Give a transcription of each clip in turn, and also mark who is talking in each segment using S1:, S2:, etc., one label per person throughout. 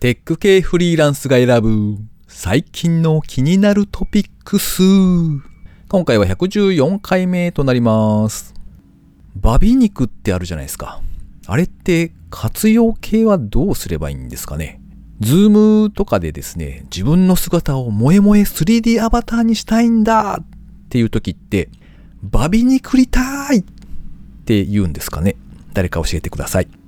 S1: テック系フリーランスが選ぶ最近の気になるトピックス。今回は114回目となります。バ美肉ってあるじゃないですか。あれって活用系はどうすればいいんですかねズームとかでですね、自分の姿を萌え萌え 3D アバターにしたいんだっていう時って、バ美肉りたいって言うんですかね誰か教えてください。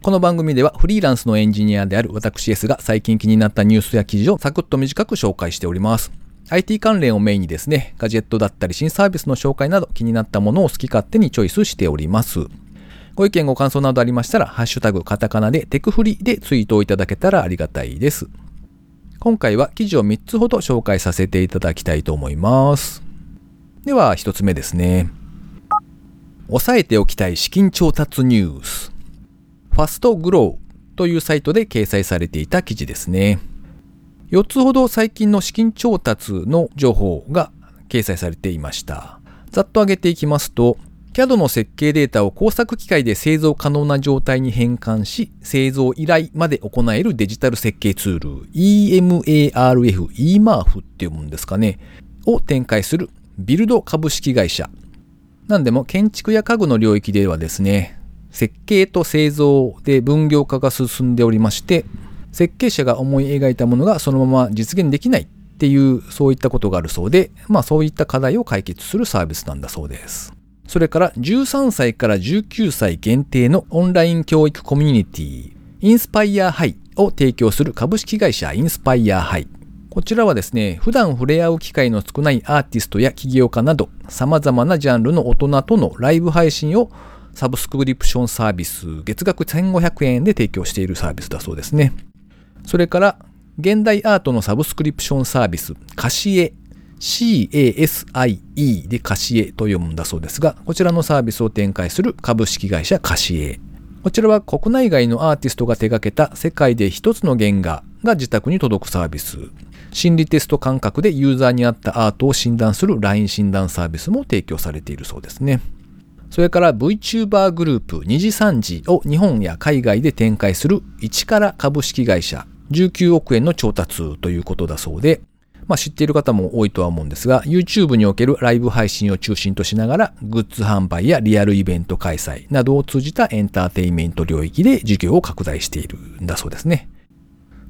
S1: この番組ではフリーランスのエンジニアである私 S が最近気になったニュースや記事をサクッと短く紹介しております。IT 関連をメインにですね、ガジェットだったり新サービスの紹介など気になったものを好き勝手にチョイスしております。ご意見ご感想などありましたら、ハッシュタグカタカナでテクフリでツイートをいただけたらありがたいです。今回は記事を3つほど紹介させていただきたいと思います。では1つ目ですね。押さえておきたい資金調達ニュース。ファストグローというサイトで掲載されていた記事ですね。4つほど最近の資金調達の情報が掲載されていました。ざっと上げていきますと、CAD の設計データを工作機械で製造可能な状態に変換し、製造依頼まで行えるデジタル設計ツール EMARF、EMARF っていうもんですかね、を展開するビルド株式会社。なんでも建築や家具の領域ではですね、設計と製造で分業化が進んでおりまして、設計者が思い描いたものがそのまま実現できないっていうそういったことがあるそうで、まあそういった課題を解決するサービスなんだそうです。それから13歳から19歳限定のオンライン教育コミュニティ、インスパイアハイを提供する株式会社インスパイアハイ。こちらはですね、普段触れ合う機会の少ないアーティストや起業家など、様々なジャンルの大人とのライブ配信をサブスクリプションサービス、月額1500円で提供しているサービスだそうですね。それから、現代アートのサブスクリプションサービス、カシエ、CASIE でカシエと読むんだそうですが、こちらのサービスを展開する株式会社カシエ。こちらは国内外のアーティストが手掛けた世界で一つの原画が自宅に届くサービス。心理テスト感覚でユーザーに合ったアートを診断する LINE 診断サービスも提供されているそうですね。それから VTuber グループ2次3次を日本や海外で展開する1から株式会社19億円の調達ということだそうで、まあ知っている方も多いとは思うんですが、YouTube におけるライブ配信を中心としながら、グッズ販売やリアルイベント開催などを通じたエンターテインメント領域で事業を拡大しているんだそうですね。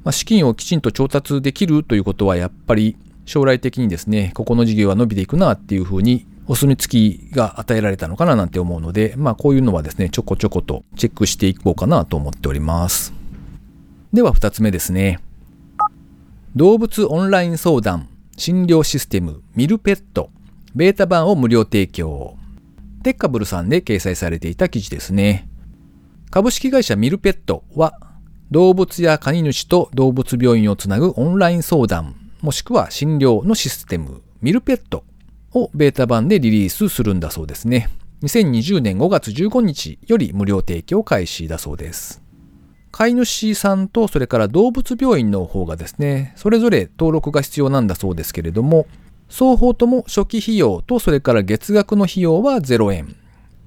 S1: まあ、資金をきちんと調達できるということは、やっぱり将来的にですね、ここの事業は伸びていくなっていうふうにお墨付きが与えられたのかななんて思うので、まあこういうのはですね、ちょこちょことチェックしていこうかなと思っております。では二つ目ですね。動物オンライン相談診療システムミルペットベータ版を無料提供。テッカブルさんで掲載されていた記事ですね。株式会社ミルペットは動物や飼い主と動物病院をつなぐオンライン相談もしくは診療のシステムミルペットをベータ版でリリースするんだそうですね。2020年5月15日より無料提供開始だそうです。飼い主さんとそれから動物病院の方がですね、それぞれ登録が必要なんだそうですけれども、双方とも初期費用とそれから月額の費用は0円。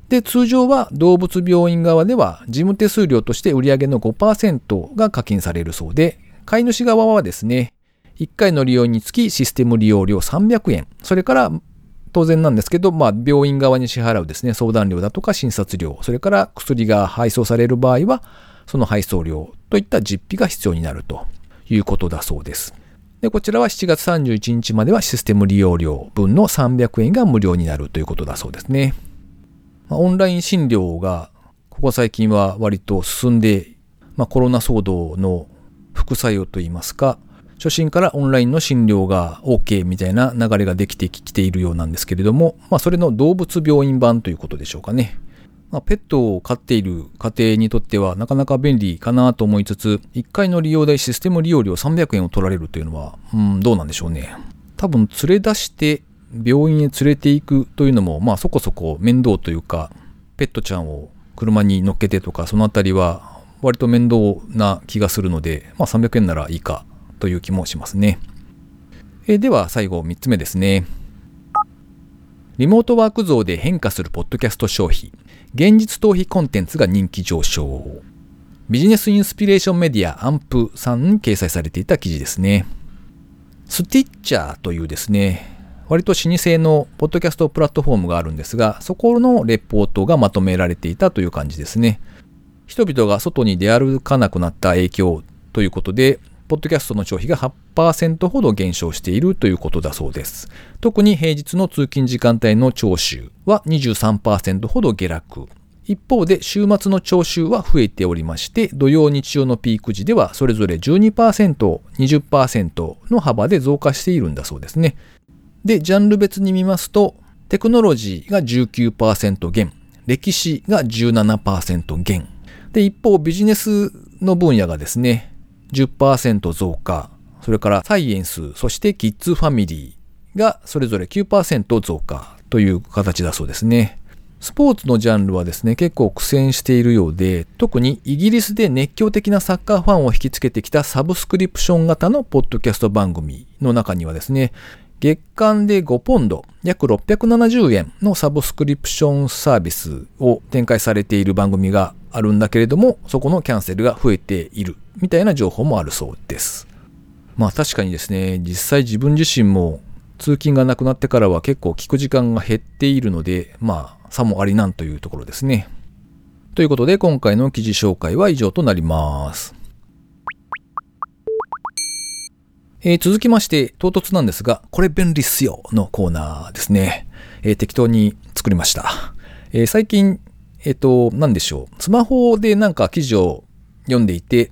S1: で、通常は動物病院側では事務手数料として売上の5%が課金されるそうで、飼い主側はですね、1回の利用につきシステム利用料300円。それから当然なんですけど、まあ、病院側に支払うですね、相談料だとか診察料、それから薬が配送される場合は、その配送料といった実費が必要になるということだそうです。で、こちらは7月31日まではシステム利用料分の300円が無料になるということだそうですね。ま、オンライン診療がここ最近は割と進んで、まあ、コロナ騒動の副作用といいますか、初診からオンラインの診療が OK みたいな流れができてきているようなんですけれども、まあ、それの動物病院版ということでしょうかね。まあ、ペットを飼っている家庭にとってはなかなか便利かなと思いつつ、1回の利用代システム利用料300円を取られるというのは、うん、どうなんでしょうね。多分連れ出して病院へ連れて行くというのも、まあそこそこ面倒というか、ペットちゃんを車に乗っけてとか、そのあたりは割と面倒な気がするので、まあ300円ならいいかという気もしますね。えでは最後3つ目ですね。リモートワーク像で変化するポッドキャスト消費。現実逃避コンテンツが人気上昇。ビジネスインスピレーションメディアアンプさんに掲載されていた記事ですね。スティッチャーというですね、割と老舗のポッドキャストプラットフォームがあるんですが、そこのレポートがまとめられていたという感じですね。人々が外に出歩かなくなった影響ということで、ポッドキャストの消費が8%ほど減少しているということだそうです。特に平日の通勤時間帯の聴取は23%ほど下落。一方で週末の聴取は増えておりまして、土曜日曜のピーク時ではそれぞれ12%、20%の幅で増加しているんだそうですね。で、ジャンル別に見ますと、テクノロジーが19%減、歴史が17%減。で、一方ビジネスの分野がですね、10%増加。それからサイエンス、そしてキッズファミリーがそれぞれ9%増加という形だそうですね。スポーツのジャンルはですね、結構苦戦しているようで、特にイギリスで熱狂的なサッカーファンを引きつけてきたサブスクリプション型のポッドキャスト番組の中にはですね、月間で5ポンド、約670円のサブスクリプションサービスを展開されている番組があるんだけれども、そこのキャンセルが増えているみたいな情報もあるそうです。まあ確かにですね、実際自分自身も通勤がなくなってからは結構聞く時間が減っているので、まあ差もありなんというところですね。ということで今回の記事紹介は以上となります。えー、続きまして、唐突なんですが、これ便利っすよのコーナーですね。えー、適当に作りました。えー、最近、えっ、と、何でしょう。スマホでなんか記事を読んでいて、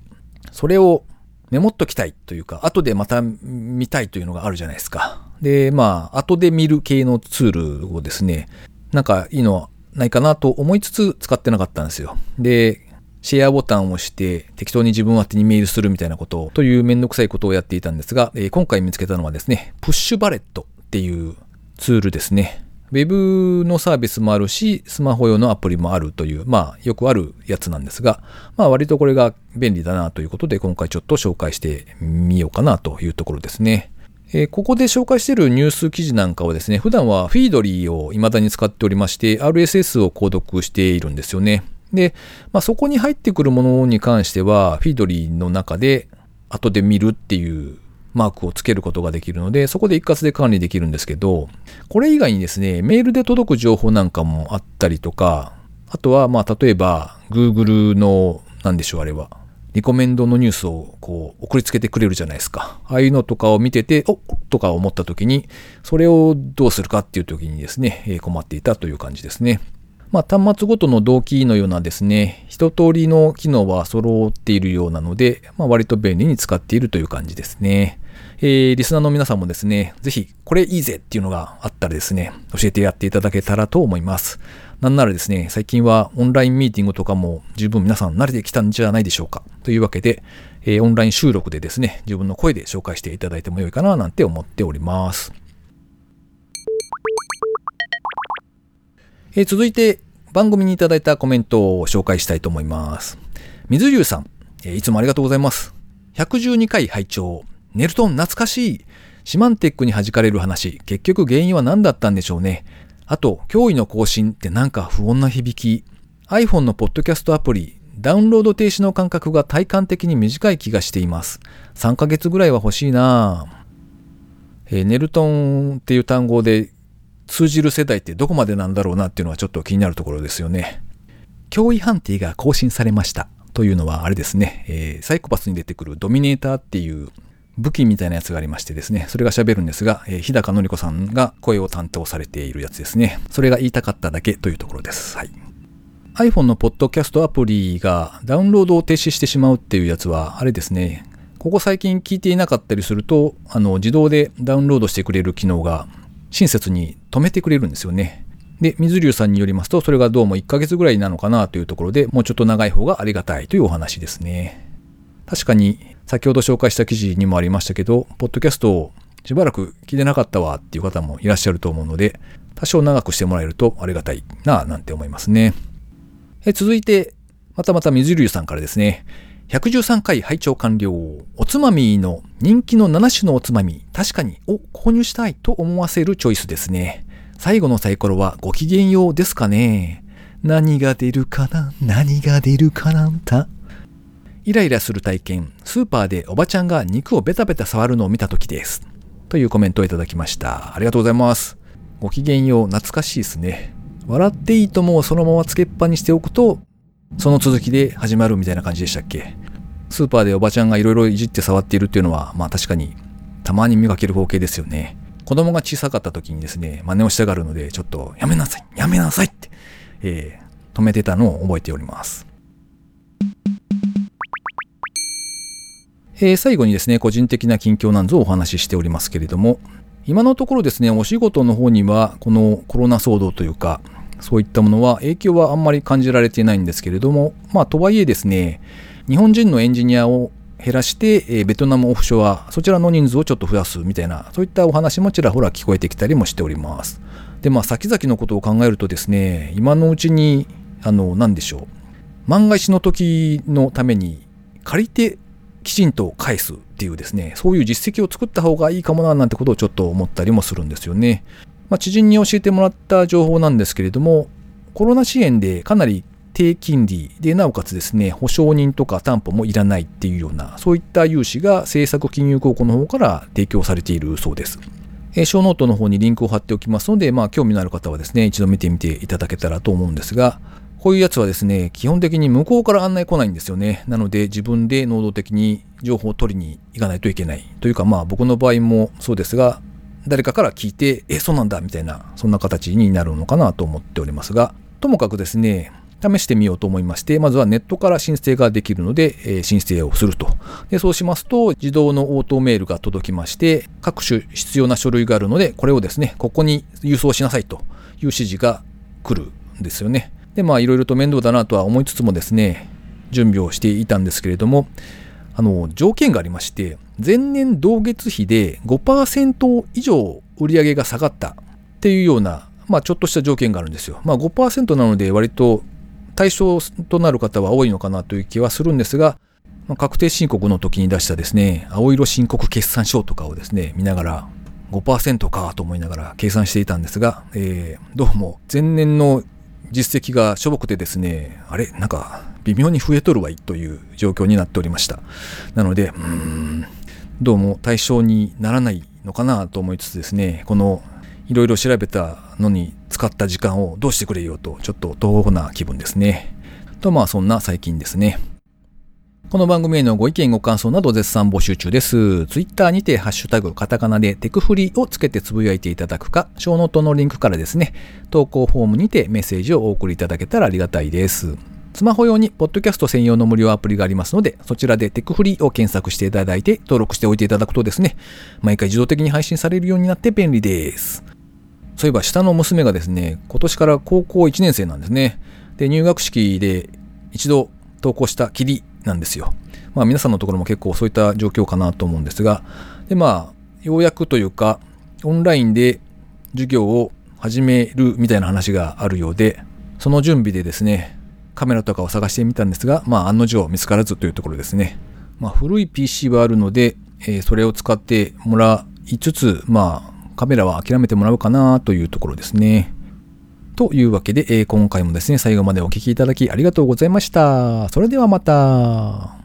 S1: それをメモっときたいというか、後でまた見たいというのがあるじゃないですか。で、まあ、後で見る系のツールをですね、なんかいいのないかなと思いつつ使ってなかったんですよ。で、シェアボタンを押して適当に自分宛てにメールするみたいなことを、というめんどくさいことをやっていたんですが、えー、今回見つけたのはですね、プッシュバレットっていうツールですね。ウェブのサービスもあるし、スマホ用のアプリもあるという、まあよくあるやつなんですが、まあ割とこれが便利だなということで今回ちょっと紹介してみようかなというところですね。えー、ここで紹介しているニュース記事なんかはですね、普段はフィードリーを未だに使っておりまして、RSS を購読しているんですよね。で、まあ、そこに入ってくるものに関しては、フィードリーの中で後で見るっていうマークをつけることができるので、そこで一括で管理できるんですけど、これ以外にですね、メールで届く情報なんかもあったりとか、あとは、まあ、例えば、Google の、なんでしょう、あれは、リコメンドのニュースをこう送りつけてくれるじゃないですか。ああいうのとかを見てて、おっとか思った時に、それをどうするかっていう時にですね、困っていたという感じですね。まあ、端末ごとの同期のようなですね、一通りの機能は揃っているようなので、まあ、割と便利に使っているという感じですね。えー、リスナーの皆さんもですね、ぜひ、これいいぜっていうのがあったらですね、教えてやっていただけたらと思います。なんならですね、最近はオンラインミーティングとかも十分皆さん慣れてきたんじゃないでしょうか。というわけで、えー、オンライン収録でですね、自分の声で紹介していただいてもよいかななんて思っております。えー、続いて、番組にいただいたコメントを紹介したいと思います。水流さん、えー、いつもありがとうございます。112回拝聴ネルトン懐かしい。シマンテックに弾かれる話、結局原因は何だったんでしょうね。あと、驚異の更新ってなんか不穏な響き。iPhone のポッドキャストアプリ、ダウンロード停止の間隔が体感的に短い気がしています。3ヶ月ぐらいは欲しいなえー、ネルトンっていう単語で通じる世代ってどこまでなんだろうなっていうのはちょっと気になるところですよね。脅威判定が更新されました。というのはあれですね、えー、サイコパスに出てくるドミネーターっていう武器みたいなやつがありましてですね、それが喋るんですが、えー、日高のり子さんが声を担当されているやつですね。それが言いたかっただけというところです。はい。iPhone のポッドキャストアプリがダウンロードを停止してしまうっていうやつは、あれですね、ここ最近聞いていなかったりすると、あの、自動でダウンロードしてくれる機能が親切に止めてくれるんですよね。で、水流さんによりますと、それがどうも1ヶ月ぐらいなのかなというところで、もうちょっと長い方がありがたいというお話ですね。確かに、先ほど紹介した記事にもありましたけど、ポッドキャストをしばらく聞いてなかったわっていう方もいらっしゃると思うので、多少長くしてもらえるとありがたいななんて思いますね。え続いて、またまた水流さんからですね。113回拝聴完了。おつまみの人気の7種のおつまみ、確かに、お、購入したいと思わせるチョイスですね。最後のサイコロはご機嫌ようですかね。何が出るかな何が出るかなんたイライラする体験、スーパーでおばちゃんが肉をベタベタ触るのを見た時です。というコメントをいただきました。ありがとうございます。ごきげんよう、懐かしいですね。笑っていいともをそのままつけっぱにしておくと、その続きで始まるみたいな感じでしたっけ？スーパーでおばちゃんがいろいろいじって触っているっていうのは、まあ確かにたまに見かける光景ですよね。子供が小さかった時にですね、真似をしたがるので、ちょっとやめなさいやめなさいって、えー、止めてたのを覚えております。えー、最後にですね、個人的な近況なんぞをお話ししておりますけれども、今のところですね、お仕事の方には、このコロナ騒動というか、そういったものは影響はあんまり感じられていないんですけれども、まあ、とはいえですね、日本人のエンジニアを減らして、えベトナムオフショア、そちらの人数をちょっと増やすみたいな、そういったお話もちらほら聞こえてきたりもしております。で、まあ、先々のことを考えるとですね、今のうちに、あの、何でしょう。万が一の時のために借りてきちんと返すっていうですね、そういう実績を作った方がいいかもななんてことをちょっと思ったりもするんですよね。まあ、知人に教えてもらった情報なんですけれども、コロナ支援でかなり低金利で、なおかつですね、保証人とか担保もいらないっていうような、そういった融資が政策金融公庫の方から提供されているそうです。えー、ショーノートの方にリンクを貼っておきますので、まあ、興味のある方はですね、一度見てみていただけたらと思うんですが、こういうやつはですね、基本的に向こうから案内来ないんですよね。なので自分で能動的に情報を取りに行かないといけない。というかまあ僕の場合もそうですが、誰かから聞いて、え、そうなんだみたいな、そんな形になるのかなと思っておりますが、ともかくですね、試してみようと思いまして、まずはネットから申請ができるので、えー、申請をすると。で、そうしますと、自動の応答メールが届きまして、各種必要な書類があるので、これをですね、ここに郵送しなさいという指示が来るんですよね。で、まあ、いろいろと面倒だなとは思いつつもですね、準備をしていたんですけれども、あの、条件がありまして、前年同月比で5%以上売上が下がったっていうような、まあ、ちょっとした条件があるんですよ。まあ、5%なので割と対象となる方は多いのかなという気はするんですが、まあ、確定申告の時に出したですね、青色申告決算書とかをですね、見ながら、5%かと思いながら計算していたんですが、えー、どうも前年の実績がしょぼくてですね、あれ？なんか微妙に増えとるわいという状況になっておりました。なので、うーん、どうも対象にならないのかなと思いつつですね、このいろいろ調べたのに使った時間をどうしてくれようと、ちょっととほほな気分ですね。と、まあそんな最近ですね。この番組へのご意見ご感想など絶賛募集中です。ツイッターにてハッシュタグカタカナでテクフリをつけてつぶやいていただくか、ショーノートのリンクからですね、投稿フォームにてメッセージをお送りいただけたらありがたいです。スマホ用にポッドキャスト専用の無料アプリがありますので、そちらでテクフリーを検索していただいて登録しておいていただくとですね、毎回自動的に配信されるようになって便利です。そういえば下の娘がですね、今年から高校1年生なんですね。で、入学式で一度投稿したきりなんですよ。まあ皆さんのところも結構そういった状況かなと思うんですが、でまあ、ようやくというか、オンラインで授業を始めるみたいな話があるようで、その準備でですね、カメラとかを探してみたんですが、まあ案の定見つからずというところですね。まあ古い PC はあるので、えー、それを使ってもらいつつ、まあカメラは諦めてもらうかなというところですね。というわけで、えー、今回もですね、最後までお聴きいただきありがとうございました。それではまた。